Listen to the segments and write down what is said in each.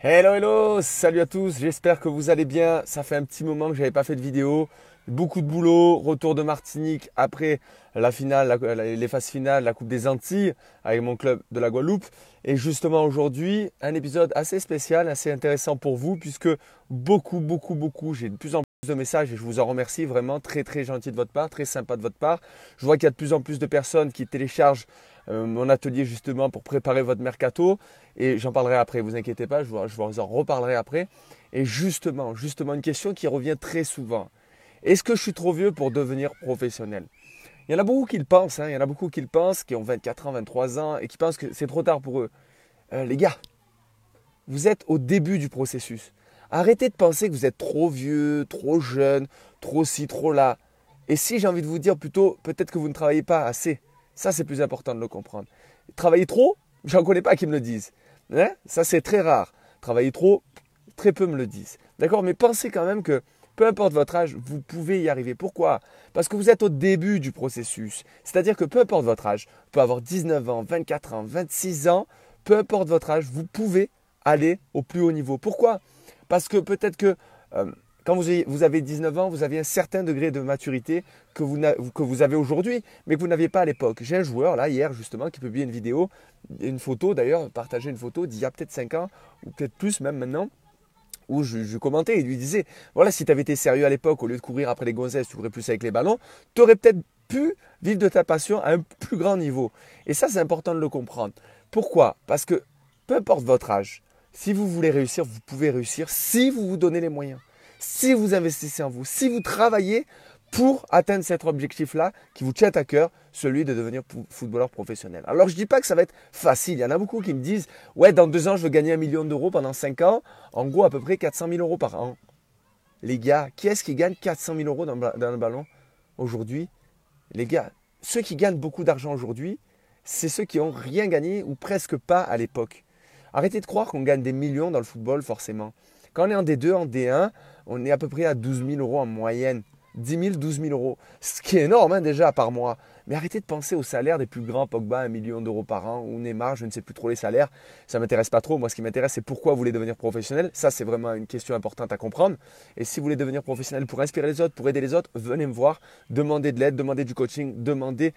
Hello, hello, salut à tous, j'espère que vous allez bien. Ça fait un petit moment que je n'avais pas fait de vidéo. Beaucoup de boulot, retour de Martinique après la finale, les phases finales, la Coupe des Antilles avec mon club de la Guadeloupe. Et justement aujourd'hui, un épisode assez spécial, assez intéressant pour vous puisque beaucoup, beaucoup, beaucoup, j'ai de plus en plus de messages et je vous en remercie vraiment, très, très gentil de votre part, très sympa de votre part. Je vois qu'il y a de plus en plus de personnes qui téléchargent euh, mon atelier justement pour préparer votre mercato. Et j'en parlerai après, vous inquiétez pas, je vous, en reparlerai après. Et justement, justement, une question qui revient très souvent. Est-ce que je suis trop vieux pour devenir professionnel? Il y en a beaucoup qui le pensent, hein, il y en a beaucoup qui le pensent, qui ont 24 ans, 23 ans et qui pensent que c'est trop tard pour eux. Euh, les gars, vous êtes au début du processus. Arrêtez de penser que vous êtes trop vieux, trop jeune, trop ci, trop là. Et si j'ai envie de vous dire plutôt, peut-être que vous ne travaillez pas assez. Ça, c'est plus important de le comprendre. Travailler trop, j'en connais pas qui me le disent. Hein ça, c'est très rare. Travailler trop, très peu me le disent. D'accord Mais pensez quand même que peu importe votre âge, vous pouvez y arriver. Pourquoi? Parce que vous êtes au début du processus. C'est-à-dire que peu importe votre âge, vous pouvez avoir 19 ans, 24 ans, 26 ans, peu importe votre âge, vous pouvez aller au plus haut niveau. Pourquoi? Parce que peut-être que euh, quand vous avez 19 ans, vous avez un certain degré de maturité que vous, avez aujourd'hui, mais que vous n'aviez pas à l'époque. J'ai un joueur, là, hier, justement, qui publie une vidéo, une photo d'ailleurs, partageait une photo d'il y a peut-être 5 ans, ou peut-être plus même maintenant, où je, commentais et lui disais, voilà, si tu avais été sérieux à l'époque, au lieu de courir après les gonzesses, tu courais plus avec les ballons, tu aurais peut-être pu vivre de ta passion à un plus grand niveau. Et ça, c'est important de le comprendre. Pourquoi? Parce que peu importe votre âge, si vous voulez réussir, vous pouvez réussir si vous vous donnez les moyens si vous investissez en vous, si vous travaillez pour atteindre cet objectif-là qui vous tient à cœur, celui de devenir footballeur professionnel. Alors je ne dis pas que ça va être facile. Il y en a beaucoup qui me disent Ouais, dans deux ans, je veux gagner un million d'euros pendant cinq ans. En gros, à peu près 400 000 euros par an. Les gars, qui est-ce qui gagne 400 000 euros dans, le ballon aujourd'hui? Les gars, ceux qui gagnent beaucoup d'argent aujourd'hui, c'est ceux qui n'ont rien gagné ou presque pas à l'époque. Arrêtez de croire qu'on gagne des millions dans le football, forcément. Quand on est en D2, en D1, on est à peu près à 12 000 euros en moyenne. 10 000, 12 000 euros. Ce qui est énorme hein, déjà par mois. Mais arrêtez de penser au salaire des plus grands, Pogba, 1 million d'euros par an, ou Neymar, je ne sais plus trop les salaires. Ça ne m'intéresse pas trop. Moi, ce qui m'intéresse, c'est pourquoi vous voulez devenir professionnel. Ça, c'est vraiment une question importante à comprendre. Et si vous voulez devenir professionnel pour inspirer les autres, pour aider les autres, venez me voir, demandez de l'aide, demandez du coaching, demandez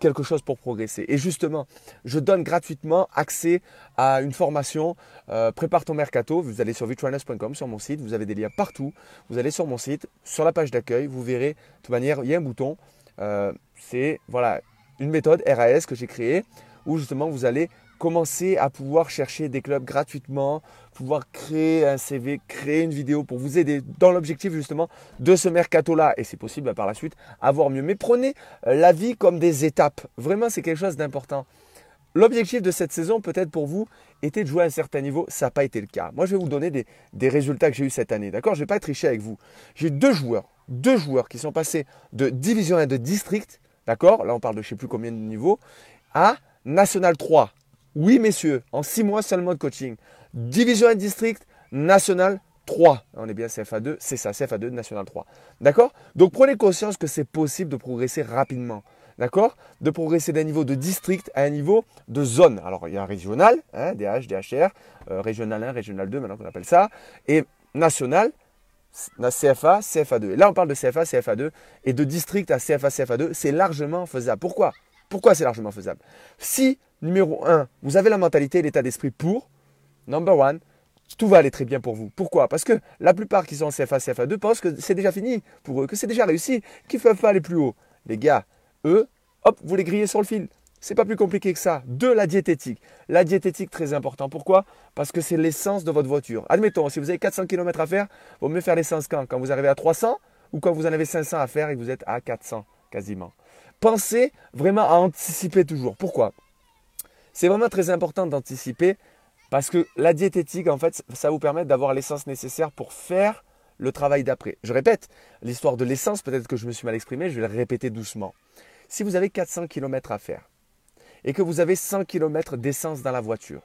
quelque chose pour progresser. Et justement, je donne gratuitement accès à une formation euh, Prépare ton mercato. Vous allez sur victorines.com, sur mon site, vous avez des liens partout. Vous allez sur mon site, sur la page d'accueil, vous verrez, de toute manière, il y a un bouton. Euh, c'est voilà, une méthode RAS que j'ai créée où justement vous allez commencer à pouvoir chercher des clubs gratuitement, pouvoir créer un CV, créer une vidéo pour vous aider dans l'objectif justement de ce mercato-là. Et c'est possible bah, par la suite avoir mieux. Mais prenez euh, la vie comme des étapes. Vraiment, c'est quelque chose d'important. L'objectif de cette saison, peut-être pour vous, était de jouer à un certain niveau. Ça n'a pas été le cas. Moi, je vais vous donner des, résultats que j'ai eu cette année. D'accord? Je ne vais pas tricher avec vous. J'ai deux joueurs, deux joueurs qui sont passés de Division 1 de District, d'accord? Là, on parle de je ne sais plus combien de niveaux, à National 3. Oui, messieurs, en six mois seulement de coaching. Division 1 district, national 3. On est bien CFA2, c'est ça, CFA2, national 3. D'accord? Donc prenez conscience que c'est possible de progresser rapidement. D'accord? De progresser d'un niveau de district à un niveau de zone. Alors il y a régional, hein, DH, DHR, euh, régional 1, régional 2, maintenant qu'on appelle ça, et national, CFA, CFA2. Et là on parle de CFA, CFA2, et de district à CFA, CFA2, c'est largement faisable. Pourquoi? Pourquoi c'est largement faisable? Si numéro 1, vous avez la mentalité et l'état d'esprit pour. Number one, tout va aller très bien pour vous. Pourquoi? Parce que la plupart qui sont en CFA, CFA2 pensent que c'est déjà fini pour eux, que c'est déjà réussi, qu'ils ne peuvent pas aller plus haut. Les gars, eux, hop, vous les grillez sur le fil. C'est pas plus compliqué que ça. De la diététique. La diététique, très important. Pourquoi? Parce que c'est l'essence de votre voiture. Admettons, si vous avez 400 km à faire, vaut mieux faire l'essence quand? Quand vous arrivez à 300 ou quand vous en avez 500 à faire et que vous êtes à 400 quasiment. Pensez vraiment à anticiper toujours. Pourquoi? C'est vraiment très important d'anticiper parce que la diététique, en fait, ça vous permet d'avoir l'essence nécessaire pour faire le travail d'après. Je répète, l'histoire de l'essence, peut-être que je me suis mal exprimé, je vais le répéter doucement. Si vous avez 400 km à faire et que vous avez 100 km d'essence dans la voiture,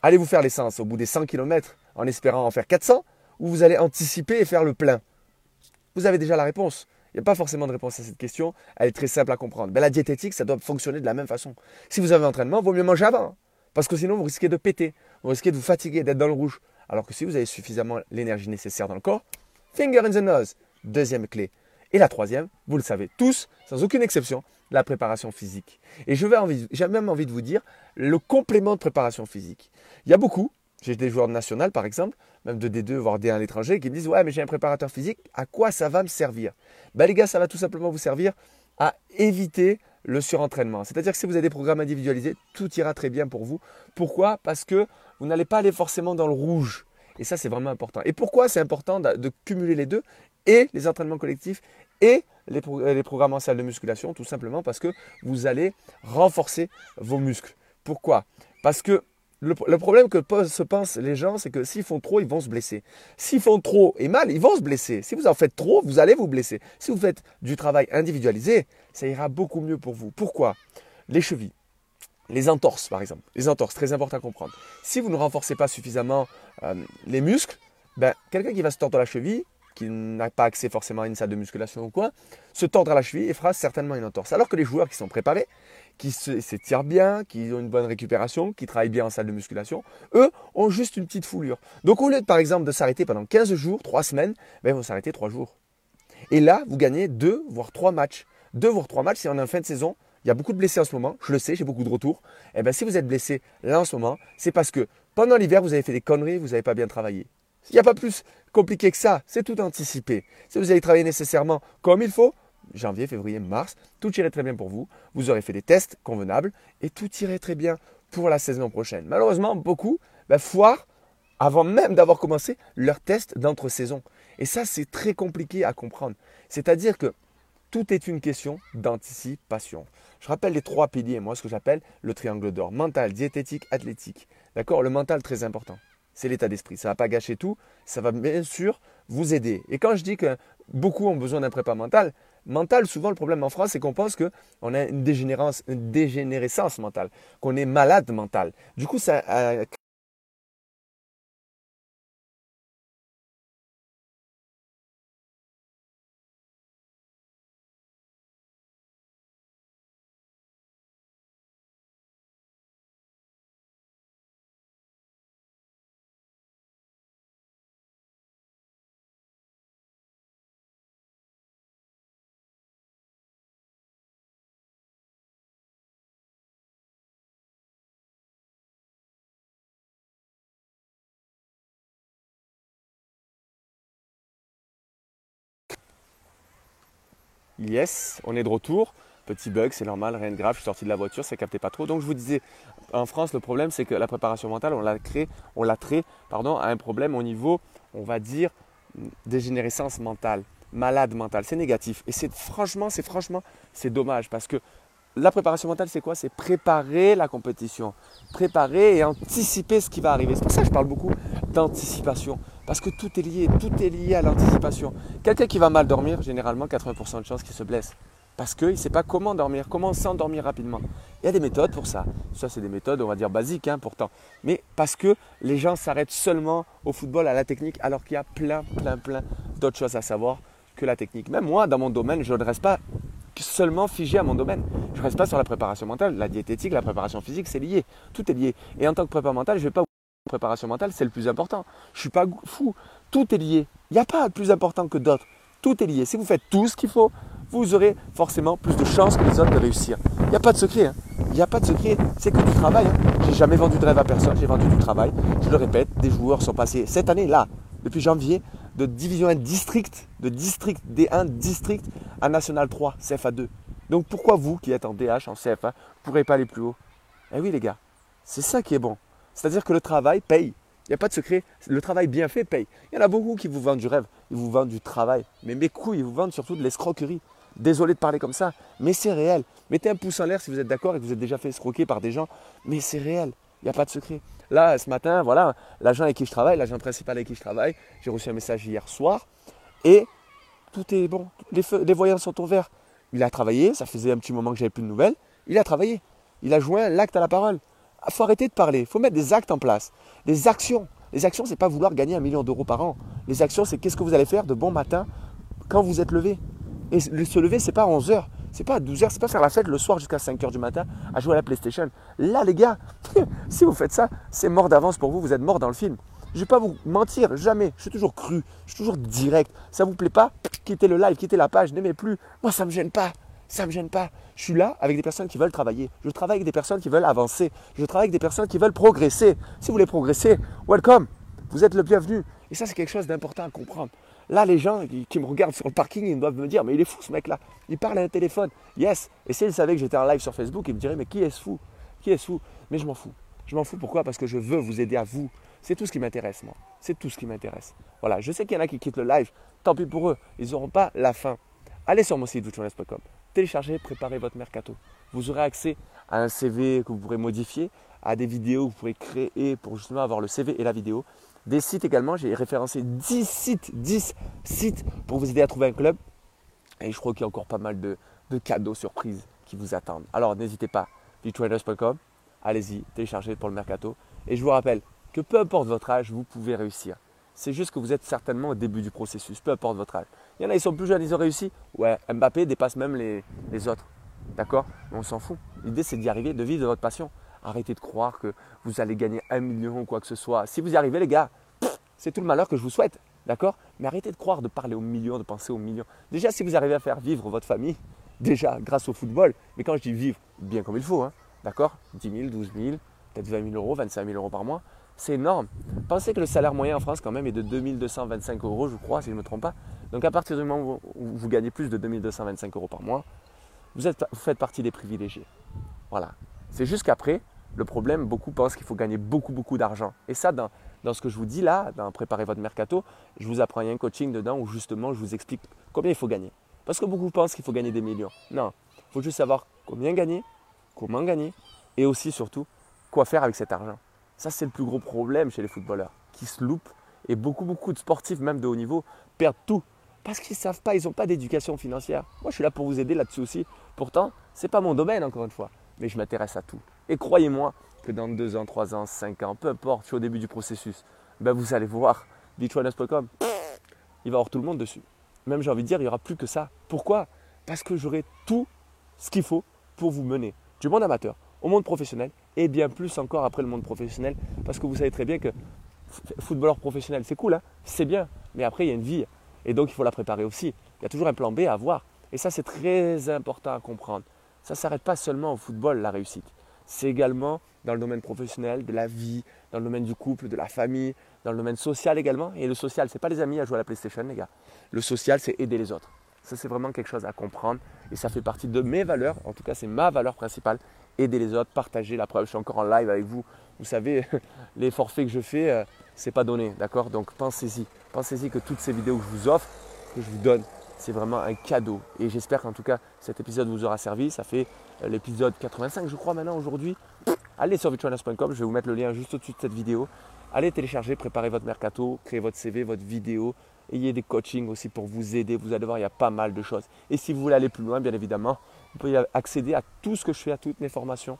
allez-vous faire l'essence au bout des 100 km en espérant en faire 400 ou vous allez anticiper et faire le plein Vous avez déjà la réponse. Il n'y a pas forcément de réponse à cette question. Elle est très simple à comprendre. Mais la diététique, ça doit fonctionner de la même façon. Si vous avez un entraînement, il vaut mieux manger avant. Parce que sinon, vous risquez de péter. Vous risquez de vous fatiguer, d'être dans le rouge. Alors que si vous avez suffisamment l'énergie nécessaire dans le corps, finger in the nose, deuxième clé. Et la troisième, vous le savez tous, sans aucune exception, la préparation physique. Et j'ai même envie de vous dire le complément de préparation physique. Il y a beaucoup, j'ai des joueurs de national par exemple, même de D2, voire D1 à l'étranger, qui me disent Ouais, mais j'ai un préparateur physique, à quoi ça va me servir? Ben, Les gars, ça va tout simplement vous servir à éviter le surentraînement. C'est-à-dire que si vous avez des programmes individualisés, tout ira très bien pour vous. Pourquoi? Parce que vous n'allez pas aller forcément dans le rouge. Et ça, c'est vraiment important. Et pourquoi c'est important de, cumuler les deux? Et les entraînements collectifs et les, les, programmes en salle de musculation Tout simplement parce que vous allez renforcer vos muscles. Pourquoi? Parce que le, problème que se pensent les gens, c'est que s'ils font trop, ils vont se blesser. S'ils font trop et mal, ils vont se blesser. Si vous en faites trop, vous allez vous blesser. Si vous faites du travail individualisé, ça ira beaucoup mieux pour vous. Pourquoi? Les chevilles, les entorses par exemple. Les entorses, très important à comprendre. Si vous ne renforcez pas suffisamment euh, les muscles, ben, quelqu'un qui va se tordre la cheville, qui n'a pas accès forcément à une salle de musculation ou quoi, se tordra la cheville et fera certainement une entorse. Alors que les joueurs qui sont préparés, qui s'étirent bien, qui ont une bonne récupération, qui travaillent bien en salle de musculation, eux ont juste une petite foulure. Donc au lieu de, par exemple de s'arrêter pendant 15 jours, 3 semaines, ben, ils vont s'arrêter 3 jours. Et là, vous gagnez 2 voire 3 matchs. 2 voire 3 matchs si on est en fin de saison. Il y a beaucoup de blessés en ce moment, je le sais, j'ai beaucoup de retours. Et eh bien si vous êtes blessé là en ce moment, c'est parce que pendant l'hiver, vous avez fait des conneries, vous n'avez pas bien travaillé. Il n'y a pas plus compliqué que ça, c'est tout anticipé. Si vous avez travaillé nécessairement comme il faut, janvier, février, mars, tout irait très bien pour vous. Vous aurez fait des tests convenables et tout irait très bien pour la saison prochaine. Malheureusement, beaucoup ben, foirent avant même d'avoir commencé leur test d'entre-saison. Et ça, c'est très compliqué à comprendre. C'est-à-dire que tout est une question d'anticipation. Je rappelle les trois piliers, moi, ce que j'appelle le triangle d'or mental, diététique, athlétique. D'accord? Le mental, très important. C'est l'état d'esprit. Ça ne va pas gâcher tout. Ça va bien sûr vous aider. Et quand je dis que beaucoup ont besoin d'un prépa mental, mental, souvent le problème en France, c'est qu'on pense qu'on a une, une dégénérescence mentale, qu'on est malade mental. Du coup, ça Yes, on est de retour. Petit bug, c'est normal, rien de grave, je suis sorti de la voiture, ça captait pas trop. Donc je vous disais, en France, le problème c'est que la préparation mentale, on l'a créé, on l'a trait, pardon, à un problème au niveau, on va dire, dégénérescence mentale, malade mentale. C'est négatif. Et c'est franchement, c'est franchement, c'est dommage parce que la préparation mentale, c'est quoi? C'est préparer la compétition, préparer et anticiper ce qui va arriver. C'est pour ça que je parle beaucoup d'anticipation. Parce que tout est lié, tout est lié à l'anticipation. Quelqu'un qui va mal dormir, généralement 80% de chances qu'il se blesse. Parce qu'il ne sait pas comment dormir, comment s'endormir rapidement. Il y a des méthodes pour ça. Ça, c'est des méthodes, on va dire, basiques hein, pourtant. Mais parce que les gens s'arrêtent seulement au football, à la technique, alors qu'il y a plein, plein, plein d'autres choses à savoir que la technique. Même moi, dans mon domaine, je ne reste pas seulement figé à mon domaine. Je ne reste pas sur la préparation mentale. La diététique, la préparation physique, c'est lié. Tout est lié. Et en tant que préparateur mental, je ne vais pas préparation mentale, c'est le plus important. Je ne suis pas fou. Tout est lié. Il n'y a pas plus important que d'autres. Tout est lié. Si vous faites tout ce qu'il faut, vous aurez forcément plus de chances que les autres de réussir. Il n'y a pas de secret. Hein. Il n'y a pas de secret. C'est que du travail. Hein. J'ai jamais vendu de rêve à personne. J'ai vendu du travail. Je le répète, des joueurs sont passés cette année, là, depuis janvier, de division 1 district, de district D1 district à National 3, CFA 2. Donc pourquoi vous qui êtes en DH, en CFA, ne pourrez pas aller plus haut? Eh oui les gars, c'est ça qui est bon. C'est-à-dire que le travail paye. Il n'y a pas de secret. Le travail bien fait paye. Il y en a beaucoup qui vous vendent du rêve. Ils vous vendent du travail. Mais mes couilles, ils vous vendent surtout de l'escroquerie. Désolé de parler comme ça, mais c'est réel. Mettez un pouce en l'air si vous êtes d'accord et que vous êtes déjà fait escroquer par des gens. Mais c'est réel. Il n'y a pas de secret. Là, ce matin, voilà, l'agent avec qui je travaille, l'agent principal avec qui je travaille, j'ai reçu un message hier soir et tout est bon. Les, voyants sont au vert. Il a travaillé, ça faisait un petit moment que j'avais plus de nouvelles. Il a travaillé. Il a joint l'acte à la parole. Il ah, faut arrêter de parler, il faut mettre des actes en place, des actions. Les actions, ce n'est pas vouloir gagner un million d'euros par an. Les actions, c'est qu'est-ce que vous allez faire de bon matin quand vous êtes levé. Et se lever, ce n'est pas à 11h, c'est pas à 12h, c'est pas faire la fête le soir jusqu'à 5h du matin à jouer à la PlayStation. Là, les gars, si vous faites ça, c'est mort d'avance pour vous, vous êtes mort dans le film. Je vais pas vous mentir, jamais. Je suis toujours cru, je suis toujours direct. Ça vous plaît pas? Quittez le live, quittez la page, n'aimez plus. Moi, ça me gêne pas. Ça me gêne pas. Je suis là avec des personnes qui veulent travailler. Je travaille avec des personnes qui veulent avancer. Je travaille avec des personnes qui veulent progresser. Si vous voulez progresser, welcome. Vous êtes le bienvenu. Et ça, c'est quelque chose d'important à comprendre. Là, les gens qui me regardent sur le parking, ils doivent me dire, mais il est fou ce mec-là. Il parle à un téléphone. Yes. Et s'ils savaient que j'étais en live sur Facebook, ils me diraient, mais qui est ce fou? Qui est ce fou? Mais je m'en fous. Je m'en fous. Pourquoi? Parce que je veux vous aider à vous. C'est tout ce qui m'intéresse, moi. C'est tout ce qui m'intéresse. Voilà. Je sais qu'il y en a qui quittent le live. Tant pis pour eux. Ils n'auront pas la fin. Allez sur mon site www.com. Téléchargez, préparez votre mercato. Vous aurez accès à un CV que vous pourrez modifier, à des vidéos que vous pourrez créer pour justement avoir le CV et la vidéo. Des sites également, j'ai référencé 10 sites, 10 sites pour vous aider à trouver un club. Et je crois qu'il y a encore pas mal de, cadeaux surprises qui vous attendent. Alors n'hésitez pas, bitraders.com, allez-y, téléchargez pour le mercato. Et je vous rappelle que peu importe votre âge, vous pouvez réussir. C'est juste que vous êtes certainement au début du processus, peu importe votre âge. Il y en a, ils sont plus jeunes, ils ont réussi. Ouais, Mbappé dépasse même les, autres. D'accord? On s'en fout. L'idée, c'est d'y arriver, de vivre de votre passion. Arrêtez de croire que vous allez gagner un million ou quoi que ce soit. Si vous y arrivez, les gars, c'est tout le malheur que je vous souhaite. D'accord? Mais arrêtez de croire, de parler aux millions, de penser aux millions. Déjà, si vous arrivez à faire vivre votre famille, déjà grâce au football, mais quand je dis vivre, bien comme il faut, hein, d'accord? 10 000, 12 000, peut-être 20 000 euros, 25 000 euros par mois, c'est énorme. Pensez que le salaire moyen en France, quand même, est de 2225 euros, je crois, si je ne me trompe pas. Donc, à partir du moment où vous gagnez plus de 2225 euros par mois, vous, faites partie des privilégiés. Voilà. C'est juste qu'après, le problème, beaucoup pensent qu'il faut gagner beaucoup, beaucoup d'argent. Et ça, dans, ce que je vous dis là, dans Préparer votre mercato, je vous apprends, il y a un coaching dedans où justement je vous explique combien il faut gagner. Parce que beaucoup pensent qu'il faut gagner des millions. Non, il faut juste savoir combien gagner, comment gagner et aussi surtout quoi faire avec cet argent. Ça, c'est le plus gros problème chez les footballeurs qui se loupent et beaucoup, beaucoup de sportifs, même de haut niveau, perdent tout parce qu'ils ne savent pas, ils n'ont pas d'éducation financière. Moi, je suis là pour vous aider là-dessus aussi. Pourtant, ce n'est pas mon domaine, encore une fois, mais je m'intéresse à tout. Et croyez-moi que dans 2 ans, 3 ans, 5 ans, peu importe, je suis au début du processus, ben vous allez voir, beachwellness.com, il va y avoir tout le monde dessus. Même j'ai envie de dire, il n'y aura plus que ça. Pourquoi? Parce que j'aurai tout ce qu'il faut pour vous mener du monde amateur au monde professionnel et bien plus encore après le monde professionnel. Parce que vous savez très bien que footballeur professionnel, c'est cool, hein c'est bien, mais après il y a une vie et donc il faut la préparer aussi. Il y a toujours un plan B à avoir. Et ça, c'est très important à comprendre. Ça ne s'arrête pas seulement au football, la réussite. C'est également dans le domaine professionnel, de la vie, dans le domaine du couple, de la famille, dans le domaine social également. Et le social, ce n'est pas les amis à jouer à la PlayStation, les gars. Le social, c'est aider les autres. Ça, c'est vraiment quelque chose à comprendre. Et ça fait partie de mes valeurs. En tout cas, c'est ma valeur principale. Aider les autres, partager la preuve. Je suis encore en live avec vous. Vous savez, les forfaits que je fais, euh, ce n'est pas donné. D'accord? Donc, pensez-y. Pensez-y que toutes ces vidéos que je vous offre, que je vous donne, c'est vraiment un cadeau. Et j'espère qu'en tout cas, cet épisode vous aura servi. Ça fait euh, l'épisode 85, je crois, maintenant, aujourd'hui. Allez sur virtualness.com, je vais vous mettre le lien juste au-dessus de cette vidéo. Allez télécharger, préparez votre mercato, créez votre CV, votre vidéo. Ayez des coachings aussi pour vous aider. Vous allez voir, il y a pas mal de choses. Et si vous voulez aller plus loin, bien évidemment, vous pouvez accéder à tout ce que je fais, à toutes mes formations.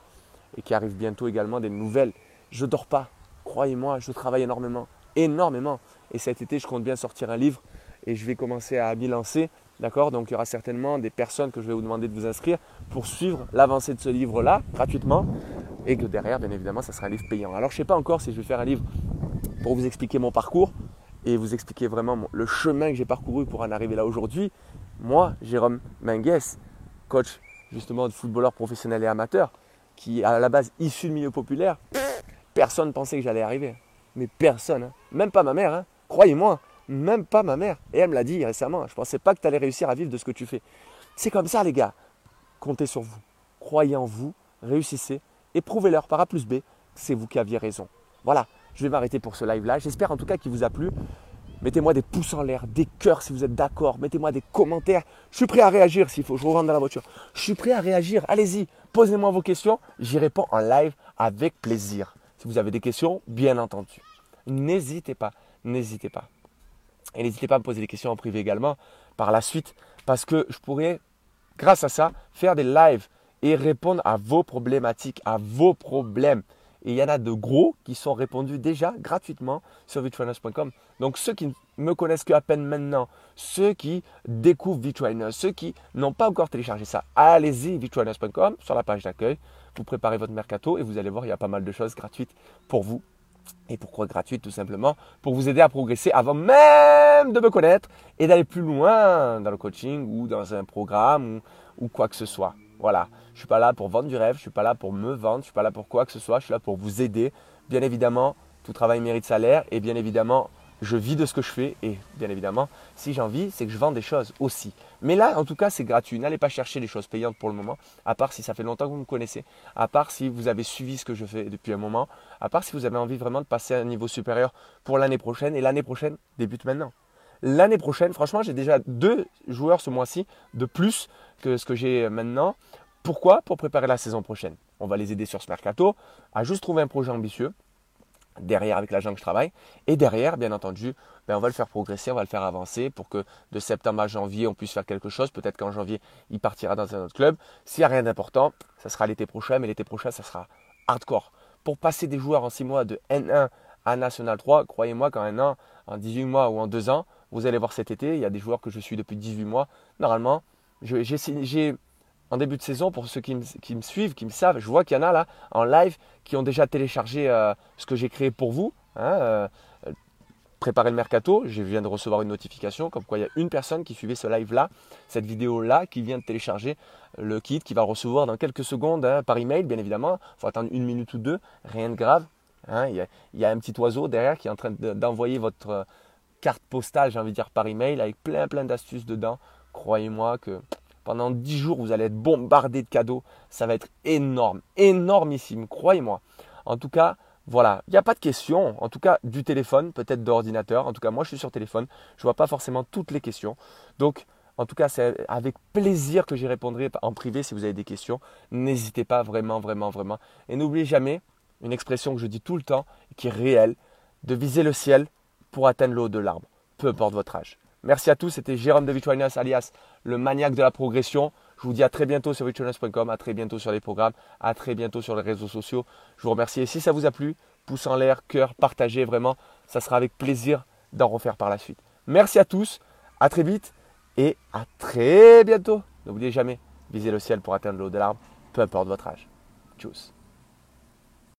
Et qui arrivent bientôt également des nouvelles. Je ne dors pas. Croyez-moi, je travaille énormément. Énormément. Et cet été, je compte bien sortir un livre et je vais commencer à m'y lancer. D'accord? Donc il y aura certainement des personnes que je vais vous demander de vous inscrire pour suivre l'avancée de ce livre-là gratuitement et que derrière, bien évidemment, ça sera un livre payant. Alors je ne sais pas encore si je vais faire un livre pour vous expliquer mon parcours et vous expliquer vraiment le chemin que j'ai parcouru pour en arriver là aujourd'hui. Moi, Jérôme Mengues, coach justement de footballeur professionnel et amateur, qui à la base issu de milieu populaire, personne ne pensait que j'allais arriver. Mais personne, hein. même pas ma mère. Hein. Croyez-moi, même pas ma mère. Et elle me l'a dit récemment. Je pensais pas que tu allais réussir à vivre de ce que tu fais. C'est comme ça, les gars. Comptez sur vous. Croyez en vous. Réussissez. Et prouvez-leur par A plus B c'est vous qui aviez raison. Voilà. Je vais m'arrêter pour ce live-là. J'espère en tout cas qu'il vous a plu. Mettez-moi des pouces en l'air, des cœurs si vous êtes d'accord. Mettez-moi des commentaires. Je suis prêt à réagir s'il faut. Je rentre dans la voiture. Je suis prêt à réagir. Allez-y. Posez-moi vos questions. J'y réponds en live avec plaisir. Si vous avez des questions, bien entendu. N'hésitez pas n'hésitez pas. Et n'hésitez pas à me poser des questions en privé également par la suite, parce que je pourrais, grâce à ça, faire des lives et répondre à vos problématiques, à vos problèmes. Et il y en a de gros qui sont répondus déjà gratuitement sur vitrainers.com. Donc ceux qui ne me connaissent qu'à peine maintenant, ceux qui découvrent Vitrainers, ceux qui n'ont pas encore téléchargé ça, allez-y vitrainers.com sur la page d'accueil. Vous préparez votre mercato et vous allez voir, il y a pas mal de choses gratuites pour vous et pourquoi gratuite tout simplement? Pour vous aider à progresser avant même de me connaître et d'aller plus loin dans le coaching ou dans un programme ou, quoi que ce soit. Voilà, je suis pas là pour vendre du rêve, je suis pas là pour me vendre, je suis pas là pour quoi que ce soit, je suis là pour vous aider. Bien évidemment, tout travail mérite salaire et bien évidemment, je vis de ce que je fais et bien évidemment, si j'en vis, c'est que je vends des choses aussi. Mais là, en tout cas, c'est gratuit. N'allez pas chercher les choses payantes pour le moment, à part si ça fait longtemps que vous me connaissez, à part si vous avez suivi ce que je fais depuis un moment, à part si vous avez envie vraiment de passer à un niveau supérieur pour l'année prochaine. Et l'année prochaine débute maintenant. L'année prochaine, franchement, j'ai déjà deux joueurs ce mois-ci de plus que ce que j'ai maintenant. Pourquoi? Pour préparer la saison prochaine. On va les aider sur ce mercato à juste trouver un projet ambitieux derrière avec l'agent que je travaille. Et derrière, bien entendu, ben, on va le faire progresser, on va le faire avancer pour que de septembre à janvier, on puisse faire quelque chose. Peut-être qu'en janvier, il partira dans un autre club. S'il n'y a rien d'important, ça sera l'été prochain, mais l'été prochain, ça sera hardcore. Pour passer des joueurs en 6 mois de N1 à National 3, croyez-moi qu'en un an, en 18 mois ou en 2 ans, vous allez voir cet été, il y a des joueurs que je suis depuis 18 mois. Normalement, j'ai en début de saison, pour ceux qui me, suivent, qui me savent, je vois qu'il y en a là en live qui ont déjà téléchargé euh, ce que j'ai créé pour vous. Hein, euh, préparer le mercato. Je viens de recevoir une notification comme quoi il y a une personne qui suivait ce live-là, cette vidéo-là, qui vient de télécharger le kit, qui va recevoir dans quelques secondes hein, par email, bien évidemment. Il faut attendre une minute ou deux, rien de grave. Hein. il, y a, un petit oiseau derrière qui est en train d'envoyer votre euh, carte postale, j'ai envie de dire, par email, avec plein plein d'astuces dedans. Croyez-moi que pendant 10 jours, vous allez être bombardé de cadeaux. Ça va être énorme, énormissime, croyez-moi. En tout cas, voilà, il n'y a pas de questions. En tout cas, du téléphone, peut-être d'ordinateur. En tout cas, moi, je suis sur téléphone. Je ne vois pas forcément toutes les questions. Donc, en tout cas, c'est avec plaisir que j'y répondrai en privé si vous avez des questions. N'hésitez pas vraiment, vraiment, vraiment. Et n'oubliez jamais une expression que je dis tout le temps, qui est réelle, de viser le ciel pour atteindre le haut de l'arbre, peu importe votre âge. Merci à tous, c'était Jérôme de Vitruinas alias le maniaque de la progression. Je vous dis à très bientôt sur vitruinas.com, à très bientôt sur les programmes, à très bientôt sur les réseaux sociaux. Je vous remercie et si ça vous a plu, pouce en l'air, cœur, partagez vraiment, ça sera avec plaisir d'en refaire par la suite. Merci à tous, à très vite et à très bientôt. N'oubliez jamais, visez le ciel pour atteindre l'eau de l'arbre, peu importe votre âge. Tchuss.